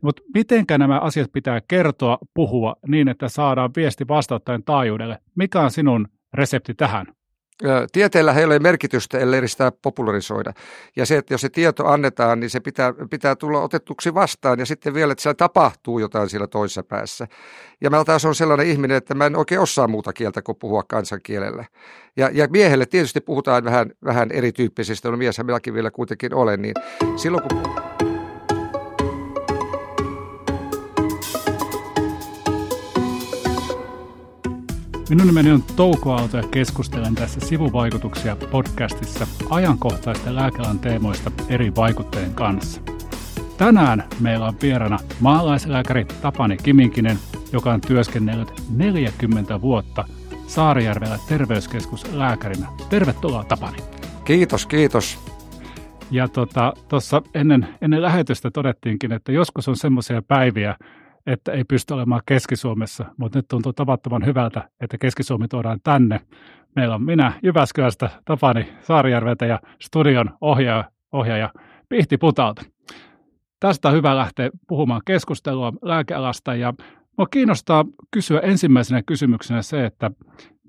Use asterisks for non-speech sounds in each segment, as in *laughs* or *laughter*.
Mutta mitenkä nämä asiat pitää kertoa, puhua niin, että saadaan viesti vastauttaen taajuudelle? Mikä on sinun resepti tähän? Tieteellä ei ole merkitystä, ellei sitä popularisoida. Ja se, että jos se tieto annetaan, niin se pitää, pitää tulla otettuksi vastaan ja sitten vielä, että siellä tapahtuu jotain siellä toisessa päässä. Ja mä taas on sellainen ihminen, että mä en oikein osaa muuta kieltä kuin puhua kansankielellä. Ja, ja miehelle tietysti puhutaan vähän, vähän erityyppisistä, no mieshän minäkin vielä kuitenkin olen, niin silloin kun Minun nimeni on Touko Aalto ja keskustelen tässä sivuvaikutuksia podcastissa ajankohtaisten lääkealan teemoista eri vaikuttajien kanssa. Tänään meillä on vierana maalaislääkäri Tapani Kiminkinen, joka on työskennellyt 40 vuotta Saarijärvellä terveyskeskuslääkärinä. Tervetuloa Tapani. Kiitos, kiitos. Ja tuossa tota, ennen, ennen lähetystä todettiinkin, että joskus on semmoisia päiviä, että ei pysty olemaan Keski-Suomessa, mutta nyt tuntuu tavattoman hyvältä, että Keski-Suomi tuodaan tänne. Meillä on minä Jyväskylästä, Tapani Saarijärveltä ja studion ohjaaja, ohjaaja Pihti Putalta. Tästä on hyvä lähteä puhumaan keskustelua lääkealasta ja minua kiinnostaa kysyä ensimmäisenä kysymyksenä se, että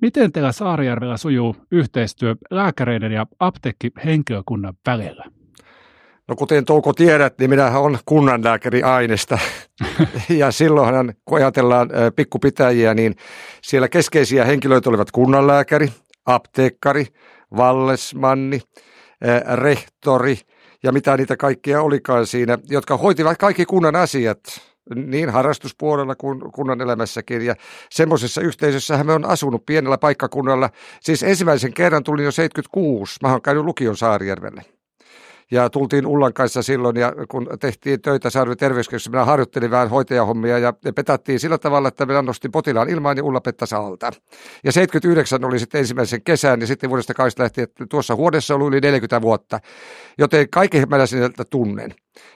miten teillä Saarijärvellä sujuu yhteistyö lääkäreiden ja apteekkihenkilökunnan välillä? No kuten Touko tiedät, niin minähän on kunnanlääkäri aineesta. *laughs* ja silloinhan, kun ajatellaan pikkupitäjiä, niin siellä keskeisiä henkilöitä olivat kunnanlääkäri, apteekkari, vallesmanni, rehtori ja mitä niitä kaikkia olikaan siinä, jotka hoitivat kaikki kunnan asiat niin harrastuspuolella kuin kunnan elämässäkin. Ja semmoisessa yhteisössä me on asunut pienellä paikkakunnalla. Siis ensimmäisen kerran tulin jo 76. Mä oon käynyt lukion Saarijärvelle ja tultiin Ullan kanssa silloin ja kun tehtiin töitä Saarvi terveyskeskuksessa, minä harjoittelin vähän hoitajahommia ja petattiin sillä tavalla, että minä nostin potilaan ilmaan ja Ulla pettasi alta. Ja 79 oli sitten ensimmäisen kesän ja sitten vuodesta 80 lähtien, että tuossa huoneessa oli yli 40 vuotta, joten kaiken mä sieltä tunnen.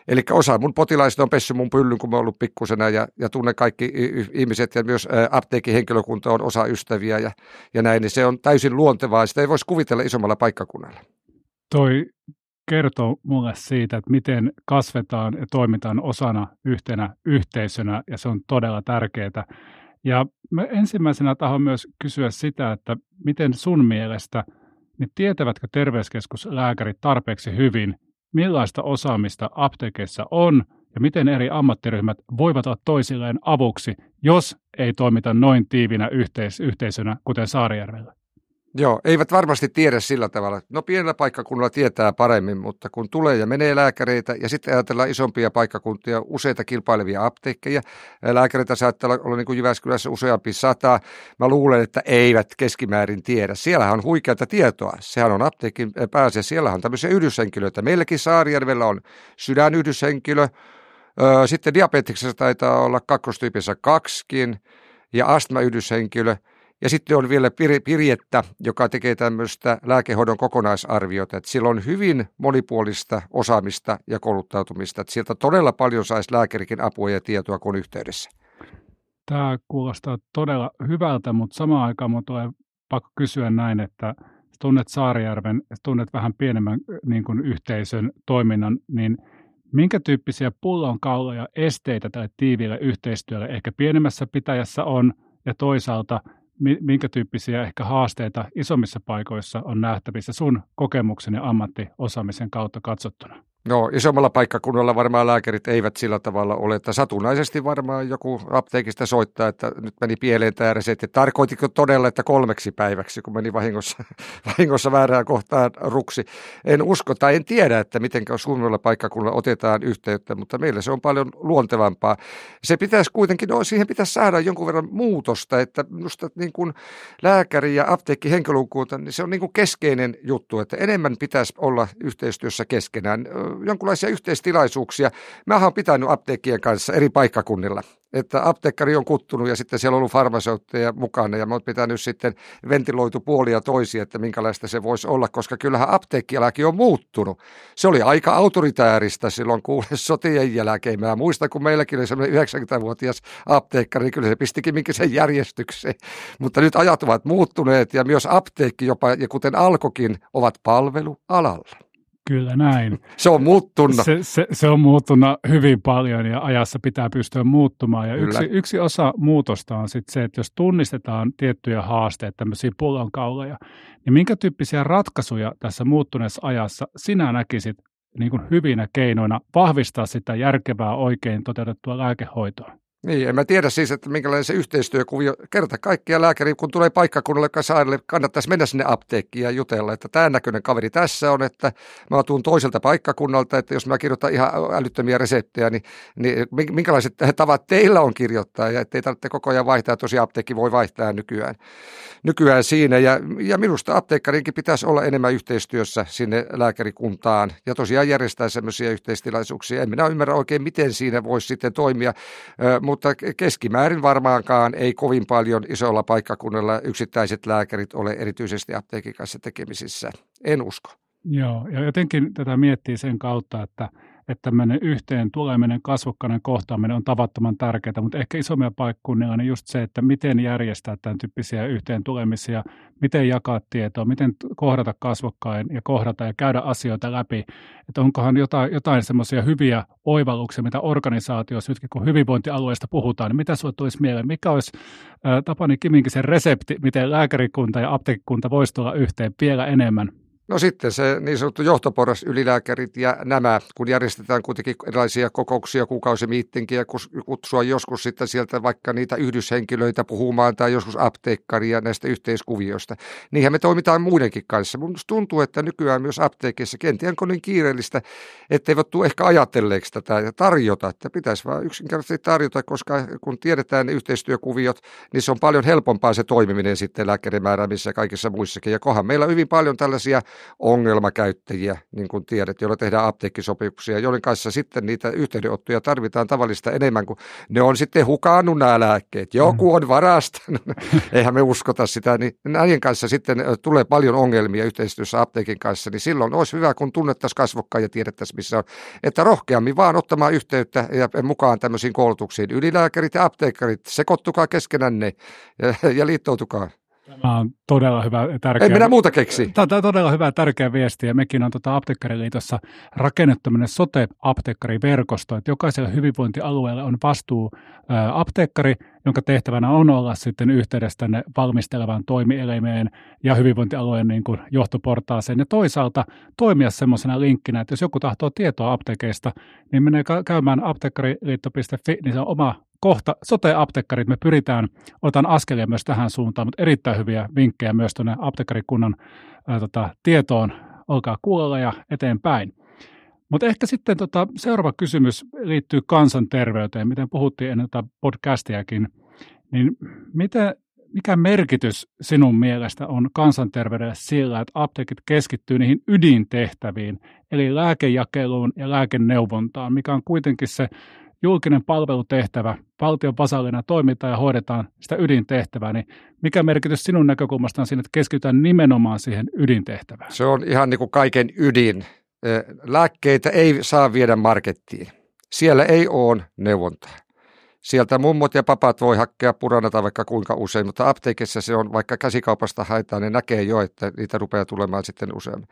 Eli osa mun potilaista on pessy mun pyllyn, kun mä oon ollut pikkusena ja, ja tunnen kaikki ihmiset ja myös apteekin henkilökunta on osa ystäviä ja, ja näin, niin se on täysin luontevaa. Sitä ei voisi kuvitella isommalla paikkakunnalla. Toi kertoo mulle siitä, että miten kasvetaan ja toimitaan osana yhtenä yhteisönä, ja se on todella tärkeää. Ja mä ensimmäisenä tahon myös kysyä sitä, että miten sun mielestä, niin tietävätkö terveyskeskuslääkärit tarpeeksi hyvin, millaista osaamista apteekeissa on, ja miten eri ammattiryhmät voivat olla toisilleen avuksi, jos ei toimita noin tiivinä yhteis- yhteisönä, kuten Saarijärvellä? Joo, eivät varmasti tiedä sillä tavalla. No pienellä paikkakunnalla tietää paremmin, mutta kun tulee ja menee lääkäreitä ja sitten ajatellaan isompia paikkakuntia, useita kilpailevia apteekkeja, lääkäreitä saattaa olla niin kuin Jyväskylässä useampi sata. Mä luulen, että eivät keskimäärin tiedä. Siellä on huikeata tietoa. Sehän on apteekin pääse. Siellä on tämmöisiä yhdyshenkilöitä. Meilläkin Saarijärvellä on sydänyhdyshenkilö. Sitten diabeteksessa taitaa olla kakkostyypissä kaksikin ja astmayhdyshenkilö – ja sitten on vielä Pirjettä, joka tekee tämmöistä lääkehoidon kokonaisarviota. Että sillä on hyvin monipuolista osaamista ja kouluttautumista. Että sieltä todella paljon saisi lääkärikin apua ja tietoa kun yhteydessä. Tämä kuulostaa todella hyvältä, mutta samaan aikaan minun tulee pakko kysyä näin, että tunnet Saarijärven, tunnet vähän pienemmän niin kuin yhteisön toiminnan, niin minkä tyyppisiä pullonkauloja esteitä tälle tiiviille yhteistyölle ehkä pienemmässä pitäjässä on, ja toisaalta – minkä tyyppisiä ehkä haasteita isommissa paikoissa on nähtävissä sun kokemuksen ja ammattiosaamisen kautta katsottuna? No isommalla paikkakunnalla varmaan lääkärit eivät sillä tavalla ole, että satunnaisesti varmaan joku apteekista soittaa, että nyt meni pieleen tämä resetti. Tarkoitiko todella, että kolmeksi päiväksi, kun meni vahingossa, *laughs* vahingossa väärään kohtaan ruksi? En usko tai en tiedä, että miten suunnalla paikkakunnalla otetaan yhteyttä, mutta meillä se on paljon luontevampaa. Se pitäisi kuitenkin, no siihen pitäisi saada jonkun verran muutosta, että minusta niin kuin lääkäri ja apteekki henkilökunta, niin se on niin kuin keskeinen juttu, että enemmän pitäisi olla yhteistyössä keskenään jonkinlaisia yhteistilaisuuksia. Mä oon pitänyt apteekkien kanssa eri paikkakunnilla että apteekkari on kuttunut ja sitten siellä on ollut farmaseutteja mukana ja mä oon pitänyt sitten ventiloitu puolia toisia, että minkälaista se voisi olla, koska kyllähän apteekkialaki on muuttunut. Se oli aika autoritääristä silloin kuule *laughs* sotien jälkeen. Mä muistan, kun meilläkin oli semmoinen 90-vuotias apteekkari, niin kyllä se pistikin minkä sen järjestykseen. Mutta nyt ajat ovat muuttuneet ja myös apteekki jopa, ja kuten alkokin, ovat palvelualalla. Kyllä näin. Se on muuttunut. Se, se, se on muuttunut hyvin paljon ja ajassa pitää pystyä muuttumaan. Ja yksi, yksi osa muutosta on sitten se, että jos tunnistetaan tiettyjä haasteita, tämmöisiä pullonkauloja, niin minkä tyyppisiä ratkaisuja tässä muuttuneessa ajassa sinä näkisit niin kuin hyvinä keinoina vahvistaa sitä järkevää oikein toteutettua lääkehoitoa? Niin, en mä tiedä siis, että minkälainen se yhteistyökuvio, kerta kaikkia lääkäri, kun tulee paikkakunnalle sairaille, kannattaisi mennä sinne apteekkiin ja jutella, että tämä näköinen kaveri tässä on, että mä tuun toiselta paikkakunnalta, että jos mä kirjoitan ihan älyttömiä reseptejä, niin, niin minkälaiset tavat teillä on kirjoittaa ja ettei tarvitse koko ajan vaihtaa, tosi apteekki voi vaihtaa nykyään, nykyään siinä ja, ja minusta apteekkarinkin pitäisi olla enemmän yhteistyössä sinne lääkärikuntaan ja tosiaan järjestää semmoisia yhteistilaisuuksia. En minä ymmärrä oikein, miten siinä voisi sitten toimia, mutta keskimäärin varmaankaan ei kovin paljon isolla paikkakunnalla yksittäiset lääkärit ole erityisesti apteekin kanssa tekemisissä. En usko. Joo, ja jotenkin tätä miettii sen kautta, että – että tämmöinen yhteen tuleminen, kasvokkainen kohtaaminen on tavattoman tärkeää, mutta ehkä isommilla paikkunnilla niin just se, että miten järjestää tämän tyyppisiä yhteen tulemisia, miten jakaa tietoa, miten kohdata kasvokkain ja kohdata ja käydä asioita läpi, että onkohan jotain, jotain semmoisia hyviä oivalluksia, mitä organisaatioissa, nytkin kun hyvinvointialueesta puhutaan, niin mitä sinulle tulisi mieleen, mikä olisi ää, Tapani Kiminkisen resepti, miten lääkärikunta ja apteekkikunta voisi tulla yhteen vielä enemmän No sitten se niin sanottu johtoporras, ylilääkärit ja nämä, kun järjestetään kuitenkin erilaisia kokouksia, kuukausimiittinkiä, kutsua joskus sitten sieltä vaikka niitä yhdyshenkilöitä puhumaan tai joskus apteekkaria näistä yhteiskuvioista. Niinhän me toimitaan muidenkin kanssa. Mun tuntuu, että nykyään myös apteekissa, kenties on niin kiireellistä, etteivät tule ehkä ajatelleeksi tätä ja tarjota, että pitäisi vaan yksinkertaisesti tarjota, koska kun tiedetään ne yhteistyökuviot, niin se on paljon helpompaa se toimiminen sitten lääkärin määräämissä ja kaikissa muissakin. Ja kohan meillä on hyvin paljon tällaisia ongelmakäyttäjiä, niin kuin tiedät, joilla tehdään apteekkisopimuksia, joiden kanssa sitten niitä yhteydenottoja tarvitaan tavallista enemmän, kuin ne on sitten hukannut nämä lääkkeet. Joku on varastanut, *laughs* eihän me uskota sitä, niin näiden kanssa sitten tulee paljon ongelmia yhteistyössä apteekin kanssa, niin silloin olisi hyvä, kun tunnettaisiin kasvokkaan ja tiedettäisiin, missä on, että rohkeammin vaan ottamaan yhteyttä ja mukaan tämmöisiin koulutuksiin. Ylilääkärit ja apteekkarit, sekoittukaa keskenänne ja, *laughs* ja liittoutukaa. Tämä on todella hyvä ja tärkeä. Ei minä muuta keksi. Tämä on todella hyvä ja tärkeä viesti ja mekin on tuota Apteekkariliitossa rakennettu tämmöinen sote-apteekkariverkosto, että jokaiselle hyvinvointialueelle on vastuu ää, apteekkari, jonka tehtävänä on olla sitten yhteydessä tänne valmistelevaan toimielimeen ja hyvinvointialueen niin kuin johtoportaaseen ja toisaalta toimia semmoisena linkkinä, että jos joku tahtoo tietoa apteekeista, niin menee käymään apteekkariliitto.fi, niin se on oma kohta sote-apteekkarit, me pyritään, otan askelia myös tähän suuntaan, mutta erittäin hyviä vinkkejä myös tuonne apteekkarikunnan ää, tota, tietoon. Olkaa kuulolla ja eteenpäin. Mutta ehkä sitten tota, seuraava kysymys liittyy kansanterveyteen, miten puhuttiin ennen tätä podcastiakin. Niin miten, mikä merkitys sinun mielestä on kansanterveydelle sillä, että apteekit keskittyy niihin ydintehtäviin, eli lääkejakeluun ja lääkeneuvontaan, mikä on kuitenkin se julkinen palvelutehtävä, valtion vasallina toimintaa ja hoidetaan sitä ydintehtävää, niin mikä merkitys sinun näkökulmasta on siinä, että keskitytään nimenomaan siihen ydintehtävään? Se on ihan niin kuin kaiken ydin. Lääkkeitä ei saa viedä markettiin. Siellä ei ole neuvontaa. Sieltä mummot ja papat voi hakea puranata vaikka kuinka usein, mutta apteekissa se on, vaikka käsikaupasta haetaan, ne näkee jo, että niitä rupeaa tulemaan sitten useammin.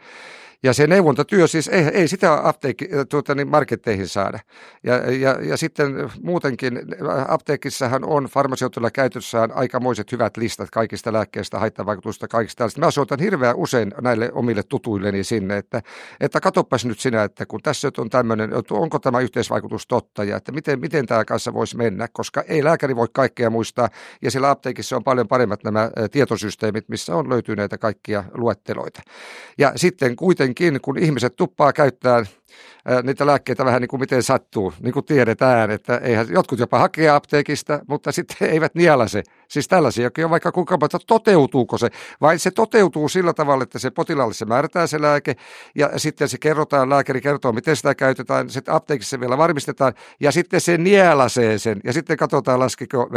Ja se neuvontatyö, siis ei, ei sitä apteekki, tuota, niin marketteihin saada. Ja, ja, ja sitten muutenkin apteekissahan on farmaseutilla käytössään aikamoiset hyvät listat kaikista lääkkeistä, haittavaikutusta, kaikista tällaista. Mä soitan hirveän usein näille omille tutuilleni sinne, että, että katoppas nyt sinä, että kun tässä on tämmöinen, onko tämä yhteisvaikutus totta ja että miten, miten tämä kanssa voisi mennä, koska ei lääkäri voi kaikkea muistaa ja siellä apteekissa on paljon paremmat nämä tietosysteemit, missä on löytyy näitä kaikkia luetteloita. Ja sitten kuitenkin kuitenkin, kun ihmiset tuppaa käyttää niitä lääkkeitä vähän niin kuin miten sattuu, niin kuin tiedetään, että eihän jotkut jopa hakee apteekista, mutta *laughs* sitten eivät nielase. Siis tällaisiakin on vaikka kuinka paljon, toteutuuko se, vai se toteutuu sillä tavalla, että se potilaalle se määrätään se lääke, ja sitten se kerrotaan, lääkäri kertoo, miten sitä käytetään, sitten apteekissa vielä varmistetaan, ja sitten se nielasee sen, ja sitten katsotaan, laskiko.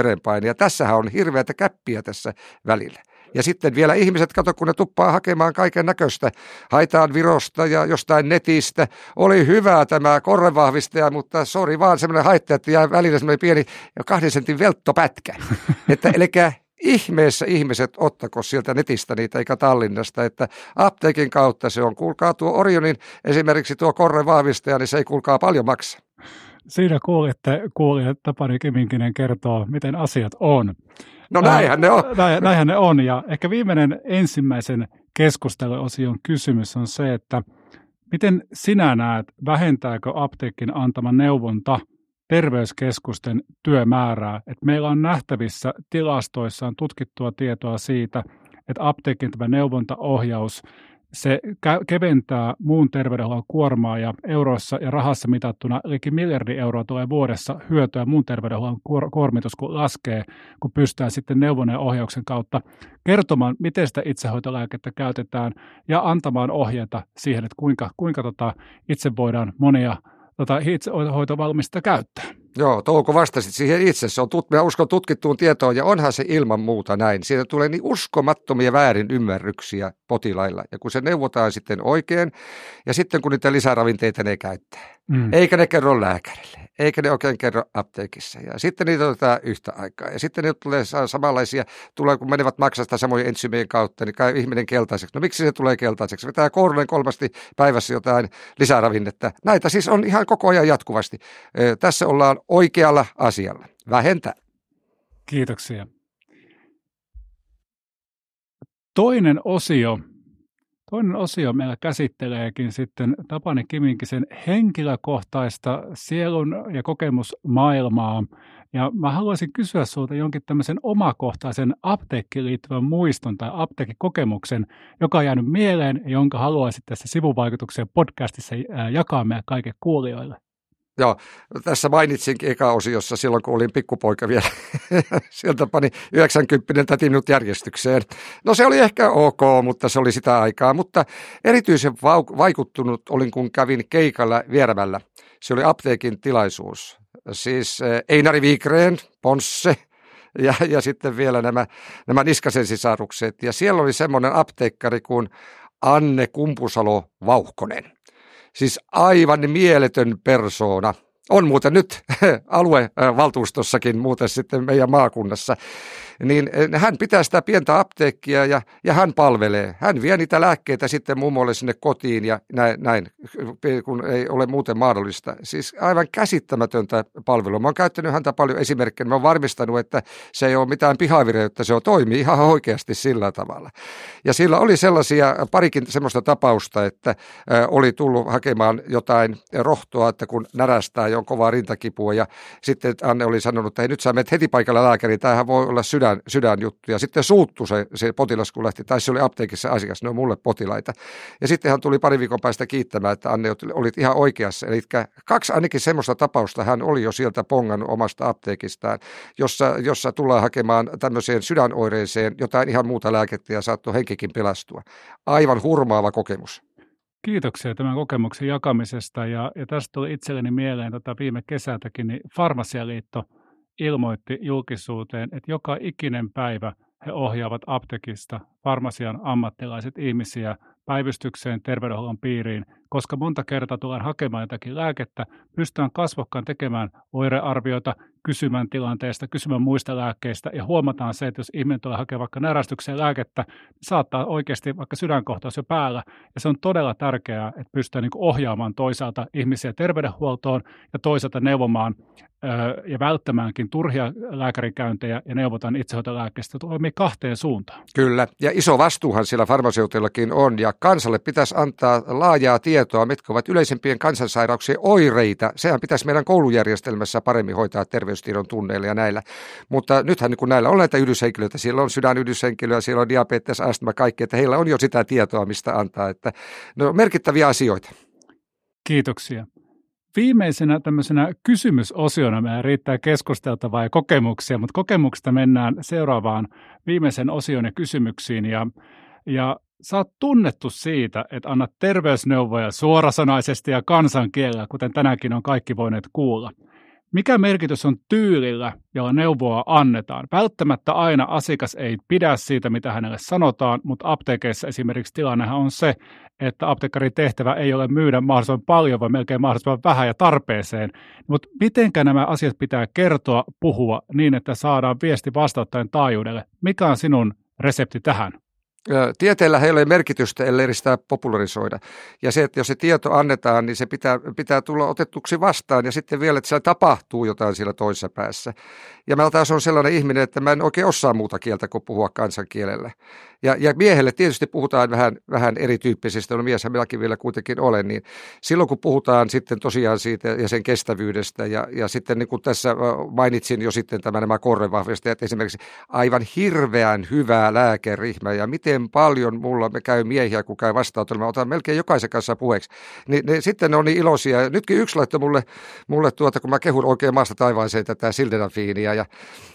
Ja tässähän on hirveätä käppiä tässä välillä. Ja sitten vielä ihmiset, kato kun ne tuppaa hakemaan kaiken näköistä. Haitaan Virosta ja jostain netistä. Oli hyvä tämä korrevahvistaja, mutta sori vaan semmoinen haitta, että jää välillä semmoinen pieni kahden sentin velttopätkä. *laughs* Että, eli ihmeessä ihmiset ottako sieltä netistä niitä eikä Tallinnasta, että apteekin kautta se on. Kuulkaa tuo Orionin esimerkiksi tuo korre vahvistaja, niin se ei kuulkaa paljon maksa. Siinä kuulitte, kuulitte Tapani Kiminkinen kertoo, miten asiat on. No näinhän ne on. Näin, näinhän ne on. Ja ehkä viimeinen ensimmäisen keskusteluosion kysymys on se, että miten sinä näet, vähentääkö apteekin antama neuvonta terveyskeskusten työmäärää? Et meillä on nähtävissä tilastoissa on tutkittua tietoa siitä, että apteekin tämä neuvontaohjaus se keventää muun terveydenhuollon kuormaa ja euroissa ja rahassa mitattuna yli miljardi euroa tulee vuodessa hyötyä muun terveydenhuollon kuormitus, kun laskee, kun pystytään sitten neuvonnan ja ohjauksen kautta kertomaan, miten sitä itsehoitolääkettä käytetään ja antamaan ohjeita siihen, että kuinka, kuinka tota itse voidaan monia tota itsehoitovalmista käyttää. Joo, Touko vastasit siihen itse. Se on tut, mä uskon tutkittuun tietoon ja onhan se ilman muuta näin. Siitä tulee niin uskomattomia väärin ymmärryksiä potilailla. Ja kun se neuvotaan sitten oikein ja sitten kun niitä lisäravinteita ne käyttää, mm. eikä ne kerro lääkärille, eikä ne oikein kerro apteekissa. Ja sitten niitä otetaan yhtä aikaa. Ja sitten ne tulee samanlaisia, tulee kun menevät maksasta samojen ensymien kautta, niin käy ihminen keltaiseksi. No miksi se tulee keltaiseksi? Vetää kourallinen kolmasti päivässä jotain lisäravinnetta. Näitä siis on ihan koko ajan jatkuvasti. Tässä ollaan oikealla asialla. Vähentää. Kiitoksia. Toinen osio, toinen osio meillä käsitteleekin sitten Tapani Kiminkisen henkilökohtaista sielun ja kokemusmaailmaa. Ja mä haluaisin kysyä sinulta jonkin tämmöisen omakohtaisen apteekkiin liittyvän muiston tai apteekkikokemuksen, joka on jäänyt mieleen ja jonka haluaisit tässä sivuvaikutuksen podcastissa jakaa meidän kaikille kuulijoille. Joo, tässä mainitsinkin eka osiossa silloin, kun olin pikkupoika vielä. *laughs* Sieltä pani 90 täti minut järjestykseen. No se oli ehkä ok, mutta se oli sitä aikaa. Mutta erityisen vaikuttunut olin, kun kävin keikalla Vierämällä. Se oli apteekin tilaisuus. Siis eh, Einari Viikreen, Ponsse ja, ja sitten vielä nämä, nämä Niskasen sisarukset. Ja siellä oli semmoinen apteekkari kuin Anne Kumpusalo Vauhkonen. Siis aivan mieletön persoona. On muuten nyt *laughs* aluevaltuustossakin muuten sitten meidän maakunnassa niin eh, hän pitää sitä pientä apteekkia ja, ja hän palvelee. Hän vie niitä lääkkeitä sitten mummolle sinne kotiin ja näin, näin, kun ei ole muuten mahdollista. Siis aivan käsittämätöntä palvelua. Mä oon käyttänyt häntä paljon esimerkkejä. Mä oon varmistanut, että se ei ole mitään pihavireyttä, se on toimii ihan oikeasti sillä tavalla. Ja sillä oli sellaisia parikin semmoista tapausta, että oli tullut hakemaan jotain rohtoa, että kun närästää jo kovaa rintakipua ja sitten Anne oli sanonut, että hei, nyt sä menet heti paikalla lääkäriin, tämähän voi olla sydän sydän, sydänjuttu. Ja sitten suuttu se, se potilas, kun lähti, tai se oli apteekissa asiakas, ne on mulle potilaita. Ja sitten hän tuli pari viikon päästä kiittämään, että Anne, olit ihan oikeassa. Eli kaksi ainakin semmoista tapausta hän oli jo sieltä pongannut omasta apteekistaan, jossa, jossa tullaan hakemaan tämmöiseen sydänoireeseen jotain ihan muuta lääkettä ja saattoi henkikin pelastua. Aivan hurmaava kokemus. Kiitoksia tämän kokemuksen jakamisesta ja, ja tästä tuli itselleni mieleen tota viime kesältäkin, niin Farmasialiitto – ilmoitti julkisuuteen, että joka ikinen päivä he ohjaavat aptekista farmasian ammattilaiset ihmisiä päivystykseen terveydenhuollon piiriin, koska monta kertaa tullaan hakemaan jotakin lääkettä, pystytään kasvokkaan tekemään oirearviota, kysymään tilanteesta, kysymään muista lääkkeistä ja huomataan se, että jos ihminen tulee hakemaan vaikka närästykseen lääkettä, niin saattaa oikeasti vaikka sydänkohtaus jo päällä ja se on todella tärkeää, että pystytään niin ohjaamaan toisaalta ihmisiä terveydenhuoltoon ja toisaalta neuvomaan ja välttämäänkin turhia lääkärikäyntejä ja neuvotaan itsehoitolääkkeistä toimii kahteen suuntaan. Kyllä, ja iso vastuuhan siellä farmaseutillakin on, ja kansalle pitäisi antaa laajaa tietoa, mitkä ovat yleisimpien kansansairauksien oireita. Sehän pitäisi meidän koulujärjestelmässä paremmin hoitaa terveystiedon tunneilla ja näillä. Mutta nythän niin kun näillä on näitä yhdyshenkilöitä, siellä on sydänyhdyshenkilöä, siellä on diabetes, astma, kaikki, että heillä on jo sitä tietoa, mistä antaa. Että, no, merkittäviä asioita. Kiitoksia. Viimeisenä tämmöisenä kysymysosiona meidän riittää keskusteltavaa ja kokemuksia, mutta kokemuksesta mennään seuraavaan viimeisen osion ja kysymyksiin. Ja, ja sä oot tunnettu siitä, että annat terveysneuvoja suorasanaisesti ja kansankielellä, kuten tänäänkin on kaikki voineet kuulla. Mikä merkitys on tyylillä, jolla neuvoa annetaan? Välttämättä aina asiakas ei pidä siitä, mitä hänelle sanotaan, mutta apteekeissa esimerkiksi tilannehan on se, että apteekkarin tehtävä ei ole myydä mahdollisimman paljon, vaan melkein mahdollisimman vähän ja tarpeeseen. Mutta mitenkä nämä asiat pitää kertoa, puhua niin, että saadaan viesti vastauttajan taajuudelle? Mikä on sinun resepti tähän? Tieteellä ei ole merkitystä, ellei sitä popularisoida. Ja se, että jos se tieto annetaan, niin se pitää, pitää tulla otettuksi vastaan ja sitten vielä, että siellä tapahtuu jotain siellä toisessa päässä. Ja mä taas on sellainen ihminen, että mä en oikein osaa muuta kieltä kuin puhua kansankielellä. Ja, ja miehelle tietysti puhutaan vähän, vähän erityyppisistä, no mieshän minäkin vielä kuitenkin olen, niin silloin kun puhutaan sitten tosiaan siitä ja sen kestävyydestä ja, ja sitten niin kuin tässä mainitsin jo sitten tämä nämä korrevahvistajat esimerkiksi aivan hirveän hyvää lääkerihmä ja miten paljon mulla me käy miehiä, kun käy vastaanotolla, otan melkein jokaisen kanssa puheeksi, niin ne, sitten ne on niin iloisia. Nytkin yksi laittoi mulle, mulle tuota, kun mä kehun oikein maasta taivaaseen tätä Sildenaffiinia ja,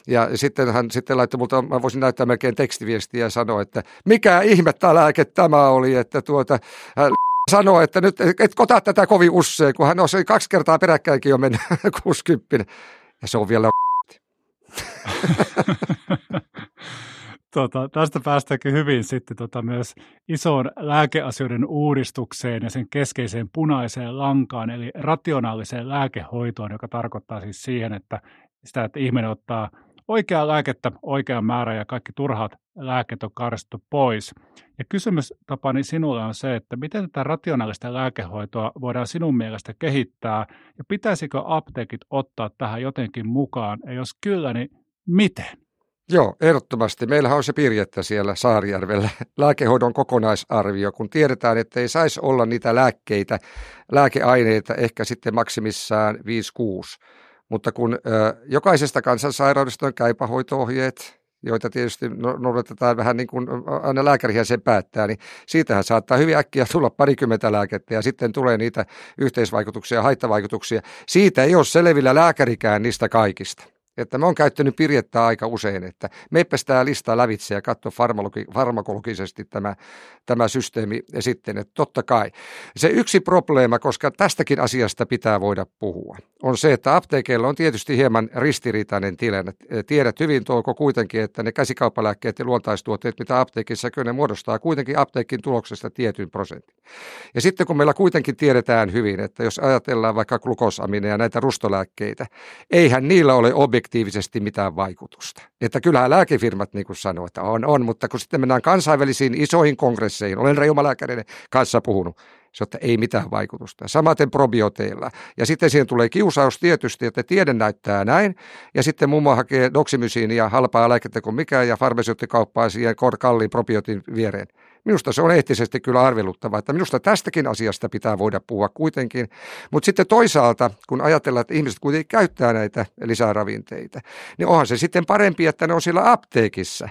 ja sitten hän sitten laittoi multa, mä voisin näyttää melkein tekstiviestiä ja sanoa, että mikä ihmettä lääke tämä oli, että tuota, hän sanoi, että nyt et kota tätä kovin usein, kun hän on kaksi kertaa peräkkäinkin jo mennyt *laughs* 60. Ja se on vielä *laughs* *laughs* Tota, tästä päästäänkin hyvin sitten tota, myös isoon lääkeasioiden uudistukseen ja sen keskeiseen punaiseen lankaan, eli rationaaliseen lääkehoitoon, joka tarkoittaa siis siihen, että sitä, että ihminen ottaa oikeaa lääkettä oikean määrän ja kaikki turhat lääkkeet on karsittu pois. Ja kysymys Tapani sinulle on se, että miten tätä rationaalista lääkehoitoa voidaan sinun mielestä kehittää ja pitäisikö apteekit ottaa tähän jotenkin mukaan ja jos kyllä, niin miten? Joo, ehdottomasti. Meillähän on se pirjettä siellä Saarijärvellä, lääkehoidon kokonaisarvio, kun tiedetään, että ei saisi olla niitä lääkkeitä, lääkeaineita ehkä sitten maksimissaan 5-6. Mutta kun ö, jokaisesta kansansairaudesta on käypähoito-ohjeet, joita tietysti no, noudatetaan vähän niin kuin aina lääkärihän sen päättää, niin siitähän saattaa hyvin äkkiä tulla parikymmentä lääkettä ja sitten tulee niitä yhteisvaikutuksia ja haittavaikutuksia. Siitä ei ole selvillä lääkärikään niistä kaikista. Että mä oon käyttänyt pirjettä aika usein, että meipäs tämä lista lävitse ja katso farmakologi- farmakologisesti tämä, tämä systeemi ja sitten, että totta kai. Se yksi probleema, koska tästäkin asiasta pitää voida puhua, on se, että apteekeilla on tietysti hieman ristiriitainen tilanne. Tiedät hyvin Touko kuitenkin, että ne käsikauppalääkkeet ja luontaistuotteet, mitä apteekissa ne muodostaa kuitenkin apteekin tuloksesta tietyn prosentin. Ja sitten kun meillä kuitenkin tiedetään hyvin, että jos ajatellaan vaikka glukosamineja ja näitä rustolääkkeitä, eihän niillä ole objektiivisia objektiivisesti mitään vaikutusta. Että kyllähän lääkefirmat niin kuin sanoo, että on, on, mutta kun sitten mennään kansainvälisiin isoihin kongresseihin, olen reumalääkäreiden kanssa puhunut, se että ei mitään vaikutusta. Samaten probioteilla. Ja sitten siihen tulee kiusaus tietysti, että tiede näyttää näin. Ja sitten mummo hakee doksimysiinia halpaa lääkettä kuin mikään ja farmaseutti siihen kalliin probiotin viereen. Minusta se on eettisesti kyllä arveluttava, että minusta tästäkin asiasta pitää voida puhua kuitenkin. Mutta sitten toisaalta, kun ajatellaan, että ihmiset kuitenkin käyttää näitä lisäravinteita, niin onhan se sitten parempi, että ne on siellä apteekissa.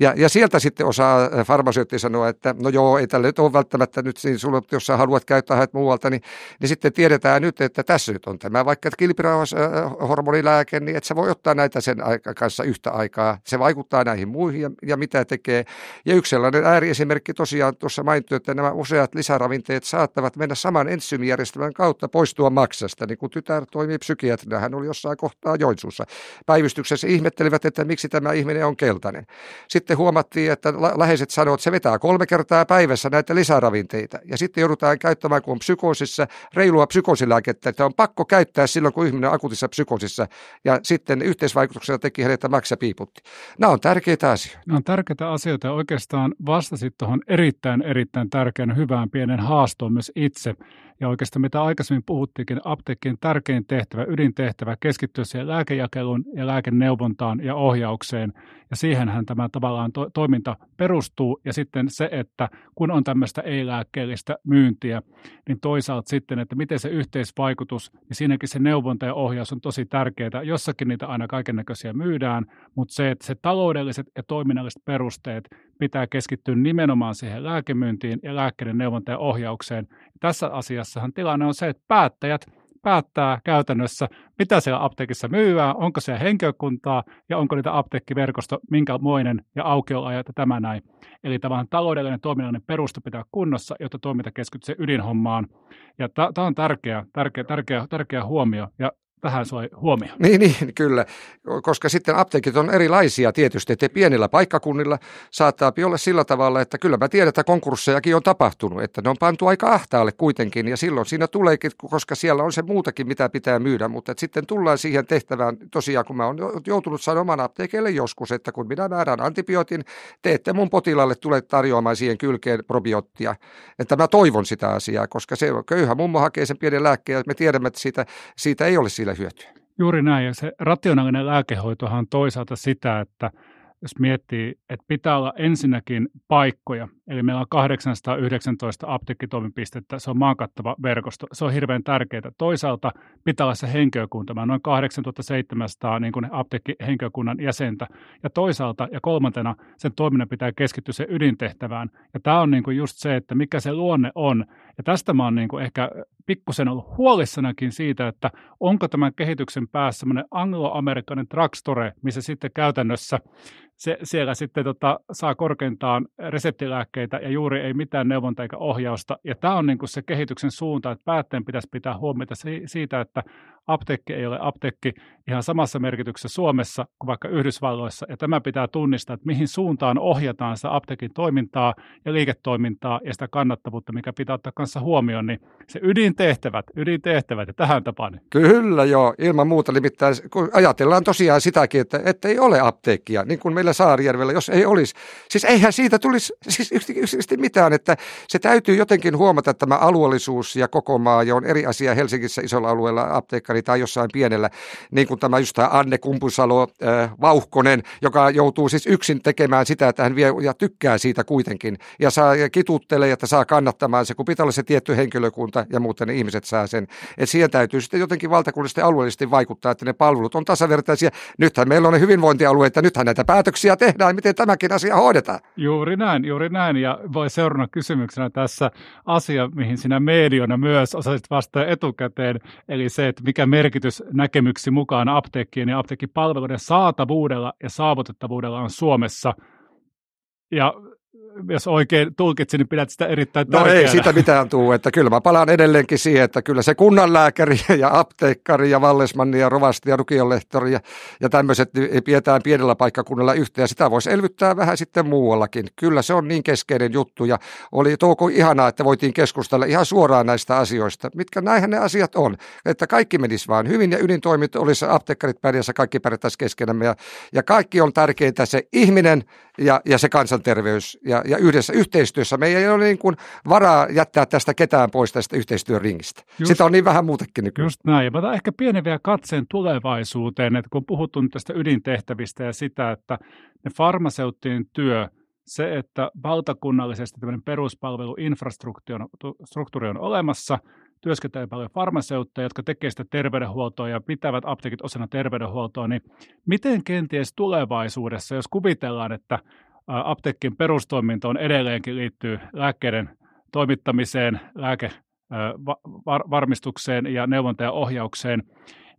Ja, ja sieltä sitten osaa äh, farmaseutti sanoa, että no joo, ei tälle nyt ole välttämättä nyt siinä sulla, jos sä haluat käyttää hänet muualta, niin, niin sitten tiedetään nyt, että tässä nyt on tämä vaikka kilpirauhashormonilääke, äh, niin että se voi ottaa näitä sen kanssa yhtä aikaa. Se vaikuttaa näihin muihin ja, ja mitä tekee. Ja yksi sellainen ääriesimerkki tosiaan tuossa mainittu, että nämä useat lisäravinteet saattavat mennä saman ensymijärjestelmän kautta poistua maksasta, niin kuin tytär toimii psykiatrina, hän oli jossain kohtaa Joensuussa. Päivystyksessä ihmettelivät, että miksi tämä ihminen on keltainen. Sitten huomattiin, että läheiset sanoivat, että se vetää kolme kertaa päivässä näitä lisäravinteita. Ja sitten joudutaan käyttämään, kun on psykoosissa, reilua psykoosilääkettä, että on pakko käyttää silloin, kun ihminen on akuutissa psykoosissa. Ja sitten yhteisvaikutuksena teki hänet maksa piiputti. Nämä on tärkeitä asioita. Nämä on tärkeitä asioita ja oikeastaan vastasit tuohon erittäin, erittäin tärkeän hyvään pienen haastoon myös itse. Ja oikeastaan mitä aikaisemmin puhuttiinkin, apteekkien tärkein tehtävä, ydintehtävä keskittyä siihen lääkejakeluun ja lääkeneuvontaan ja ohjaukseen. Ja siihenhän tämä tavallaan to- toiminta perustuu. Ja sitten se, että kun on tämmöistä ei-lääkkeellistä myyntiä, niin toisaalta sitten, että miten se yhteisvaikutus, niin siinäkin se neuvonta ja ohjaus on tosi tärkeää. Jossakin niitä aina kaiken näköisiä myydään, mutta se, että se taloudelliset ja toiminnalliset perusteet pitää keskittyä nimenomaan siihen lääkemyyntiin ja lääkkeiden neuvonta ja ohjaukseen. Tässä asiassahan tilanne on se, että päättäjät päättää käytännössä, mitä siellä apteekissa myyään, onko siellä henkilökuntaa ja onko niitä apteekkiverkosto minkämoinen ja aukioloajat ja tämä näin. Eli tavallaan taloudellinen toiminnallinen perusta pitää kunnossa, jotta toiminta keskittyy ydinhommaan. Ja tämä on tärkeä, tärkeä, tärkeä, tärkeä huomio. Ja tähän soi huomio. Niin, niin, kyllä, koska sitten apteekit on erilaisia tietysti, että pienillä paikkakunnilla saattaa olla sillä tavalla, että kyllä mä tiedän, että konkurssejakin on tapahtunut, että ne on pantu aika ahtaalle kuitenkin ja silloin siinä tuleekin, koska siellä on se muutakin, mitä pitää myydä, mutta sitten tullaan siihen tehtävään tosiaan, kun mä oon joutunut sanomaan apteekeille joskus, että kun minä määrän antibiootin, te ette mun potilaalle tule tarjoamaan siihen kylkeen probiottia, että mä toivon sitä asiaa, koska se köyhä mummo hakee sen pienen lääkkeen ja me tiedämme, että siitä, siitä ei ole sillä hyötyä. Juuri näin, ja se rationaalinen lääkehoitohan on toisaalta sitä, että jos miettii, että pitää olla ensinnäkin paikkoja, meillä on 819 apteekkitoimipistettä, se on maankattava verkosto, se on hirveän tärkeää. Toisaalta pitää olla se henkilökunta, mä noin 8700 niin kuin apteekkihenkilökunnan jäsentä, ja toisaalta ja kolmantena sen toiminnan pitää keskittyä se ydintehtävään, ja tämä on niin kuin just se, että mikä se luonne on, ja tästä mä oon niin kuin ehkä pikkusen ollut huolissanakin siitä, että onko tämän kehityksen päässä semmoinen angloamerikkainen drugstore, missä sitten käytännössä se, siellä sitten tota, saa korkeintaan reseptilääkkeitä ja juuri ei mitään neuvontaa eikä ohjausta. Ja tämä on niin kuin se kehityksen suunta, että päätteen pitäisi pitää huomiota siitä, että apteekki ei ole apteekki ihan samassa merkityksessä Suomessa kuin vaikka Yhdysvalloissa. Ja tämä pitää tunnistaa, että mihin suuntaan ohjataan sitä apteekin toimintaa ja liiketoimintaa ja sitä kannattavuutta, mikä pitää ottaa kanssa huomioon. Niin se ydintehtävät, ydintehtävät ja tähän tapaan. Kyllä joo, ilman muuta. Nimittäin kun ajatellaan tosiaan sitäkin, että, että ei ole apteekkia, niin kuin meillä Saarijärvellä, jos ei olisi. Siis eihän siitä tulisi siis yksinkertaisesti mitään, että se täytyy jotenkin huomata tämä alueellisuus ja koko maa, ja on eri asia Helsingissä isolla alueella apteekkari tai jossain pienellä, niin kuin tämä just tämä Anne Kumpusalo äh, Vauhkonen, joka joutuu siis yksin tekemään sitä, että hän vie ja tykkää siitä kuitenkin, ja saa ja kituttelee, että saa kannattamaan se, kun pitää olla se tietty henkilökunta ja muuten ne ihmiset saa sen. Että siihen täytyy sitten jotenkin valtakunnallisesti alueellisesti vaikuttaa, että ne palvelut on tasavertaisia. Nythän meillä on ne hyvinvointialueet, ja nythän näitä päätöksiä tehdään, miten tämäkin asia hoidetaan. Juuri näin, juuri näin, ja voi seurata kysymyksenä tässä asia, mihin sinä mediona myös osasit vastata etukäteen, eli se, että mikä merkitys näkemyksi mukaan apteekkien ja apteekkipalveluiden saatavuudella ja saavutettavuudella on Suomessa. Ja jos oikein tulkitsin, niin pidät sitä erittäin tärkeänä. No ei sitä mitään tuu, että kyllä mä palaan edelleenkin siihen, että kyllä se kunnanlääkäri *laughs* ja apteekkari ja vallesmanni ja rovasti ja lukionlehtori ja, ja tämmöiset niin pidetään pienellä paikkakunnalla yhteen ja sitä voisi elvyttää vähän sitten muuallakin. Kyllä se on niin keskeinen juttu ja oli Touko ihanaa, että voitiin keskustella ihan suoraan näistä asioista, mitkä näinhän ne asiat on, että kaikki menisi vaan hyvin ja ydintoimit olisi apteekkarit pärjässä, kaikki pärjättäisiin keskenämme ja, ja kaikki on tärkeintä se ihminen ja, ja se kansanterveys ja, ja yhdessä yhteistyössä. Me ei ole niin kuin varaa jättää tästä ketään pois tästä yhteistyöringistä. Just, Sitä on niin vähän muutakin nykyään. Just näin. Ja mä ehkä pienen vielä katseen tulevaisuuteen, että kun puhuttu nyt tästä ydintehtävistä ja sitä, että ne farmaseuttien työ, se, että valtakunnallisesti tämmöinen peruspalveluinfrastruktuuri on olemassa, työskentelee paljon farmaseutteja, jotka tekevät sitä terveydenhuoltoa ja pitävät apteekit osana terveydenhuoltoa, niin miten kenties tulevaisuudessa, jos kuvitellaan, että apteekkien perustoimintoon edelleenkin liittyy lääkkeiden toimittamiseen, lääkevarmistukseen ja neuvonta ja ohjaukseen,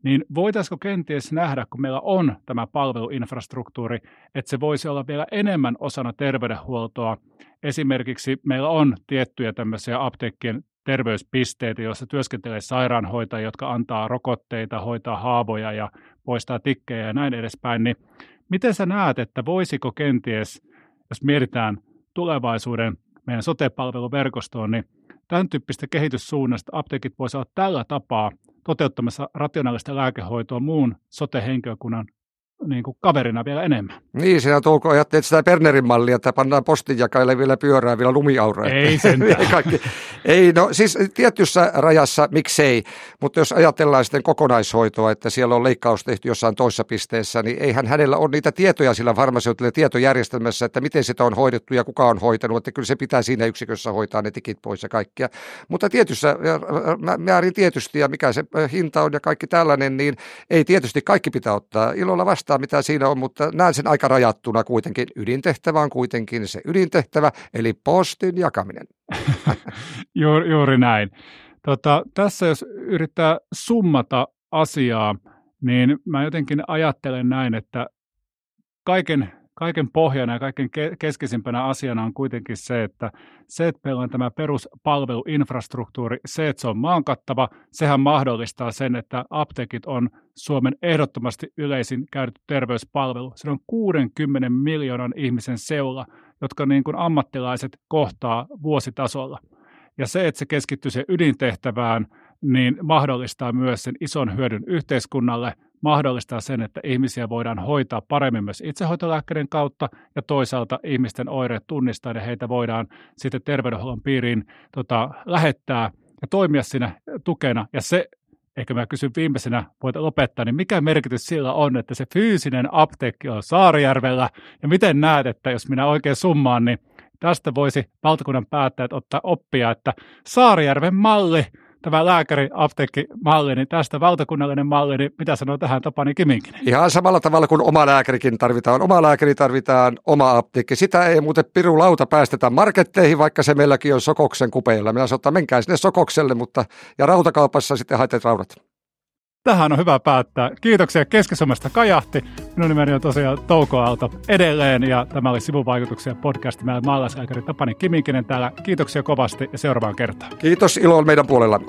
niin voitaisiko kenties nähdä, kun meillä on tämä palveluinfrastruktuuri, että se voisi olla vielä enemmän osana terveydenhuoltoa. Esimerkiksi meillä on tiettyjä tämmöisiä apteekkien terveyspisteitä, joissa työskentelee sairaanhoitajia, jotka antaa rokotteita, hoitaa haavoja ja poistaa tikkejä ja näin edespäin, niin miten sä näet, että voisiko kenties jos mietitään tulevaisuuden meidän sote-palveluverkostoon, niin tämän tyyppistä kehityssuunnasta apteekit voisivat olla tällä tapaa toteuttamassa rationaalista lääkehoitoa muun sote-henkilökunnan niin kuin kaverina vielä enemmän. Niin, sinä Touko ajattelet sitä Bernerin mallia, että pannaan postinjakaille vielä pyörää vielä lumiaura. Ei sentään. *laughs* Kaikki. Ei, no siis tietyssä rajassa miksei, mutta jos ajatellaan sitten kokonaishoitoa, että siellä on leikkaus tehty jossain toisessa pisteessä, niin eihän hänellä ole niitä tietoja sillä farmaseutilla tietojärjestelmässä, että miten sitä on hoidettu ja kuka on hoitanut, että kyllä se pitää siinä yksikössä hoitaa ne tikit pois ja kaikkia. Mutta tietyssä määrin tietysti ja mikä se hinta on ja kaikki tällainen, niin ei tietysti kaikki pitää ottaa ilolla vastaan vastaan, mitä siinä on, mutta näen sen aika rajattuna kuitenkin. Ydintehtävä on kuitenkin se ydintehtävä, eli postin jakaminen. *laughs* juuri, juuri näin. Tota, tässä jos yrittää summata asiaa, niin mä jotenkin ajattelen näin, että kaiken kaiken pohjana ja kaiken keskisimpänä asiana on kuitenkin se, että se, että meillä on tämä peruspalveluinfrastruktuuri, se, että se on maankattava, sehän mahdollistaa sen, että apteekit on Suomen ehdottomasti yleisin käytetty terveyspalvelu. Se on 60 miljoonan ihmisen seula, jotka niin kuin ammattilaiset kohtaa vuositasolla. Ja se, että se keskittyy siihen ydintehtävään, niin mahdollistaa myös sen ison hyödyn yhteiskunnalle, mahdollistaa sen, että ihmisiä voidaan hoitaa paremmin myös itsehoitolääkkeiden kautta ja toisaalta ihmisten oireet tunnistaa ja heitä voidaan sitten terveydenhuollon piiriin tota, lähettää ja toimia siinä tukena. Ja se, ehkä mä kysyn viimeisenä, voit lopettaa, niin mikä merkitys sillä on, että se fyysinen apteekki on Saarijärvellä ja miten näet, että jos minä oikein summaan, niin tästä voisi valtakunnan päättäjät ottaa oppia, että Saarijärven malli – tämä lääkäri-apteekkimalli, niin tästä valtakunnallinen malli, niin mitä sanoo tähän Tapani Kiminkinen? Ihan samalla tavalla kuin oma lääkärikin tarvitaan. Oma lääkäri tarvitaan, oma apteekki. Sitä ei muuten pirulauta päästetä marketteihin, vaikka se meilläkin on Sokoksen kupeilla. Minä että menkää sinne Sokokselle, mutta ja rautakaupassa sitten haette raudat. Tähän on hyvä päättää. Kiitoksia keski Kajahti. Minun nimeni on tosiaan Touko Aalto edelleen ja tämä oli sivuvaikutuksia podcast. Meillä maalaisaikari Tapani Kiminkinen täällä. Kiitoksia kovasti ja seuraavaan kertaan. Kiitos, ilo on meidän puolella.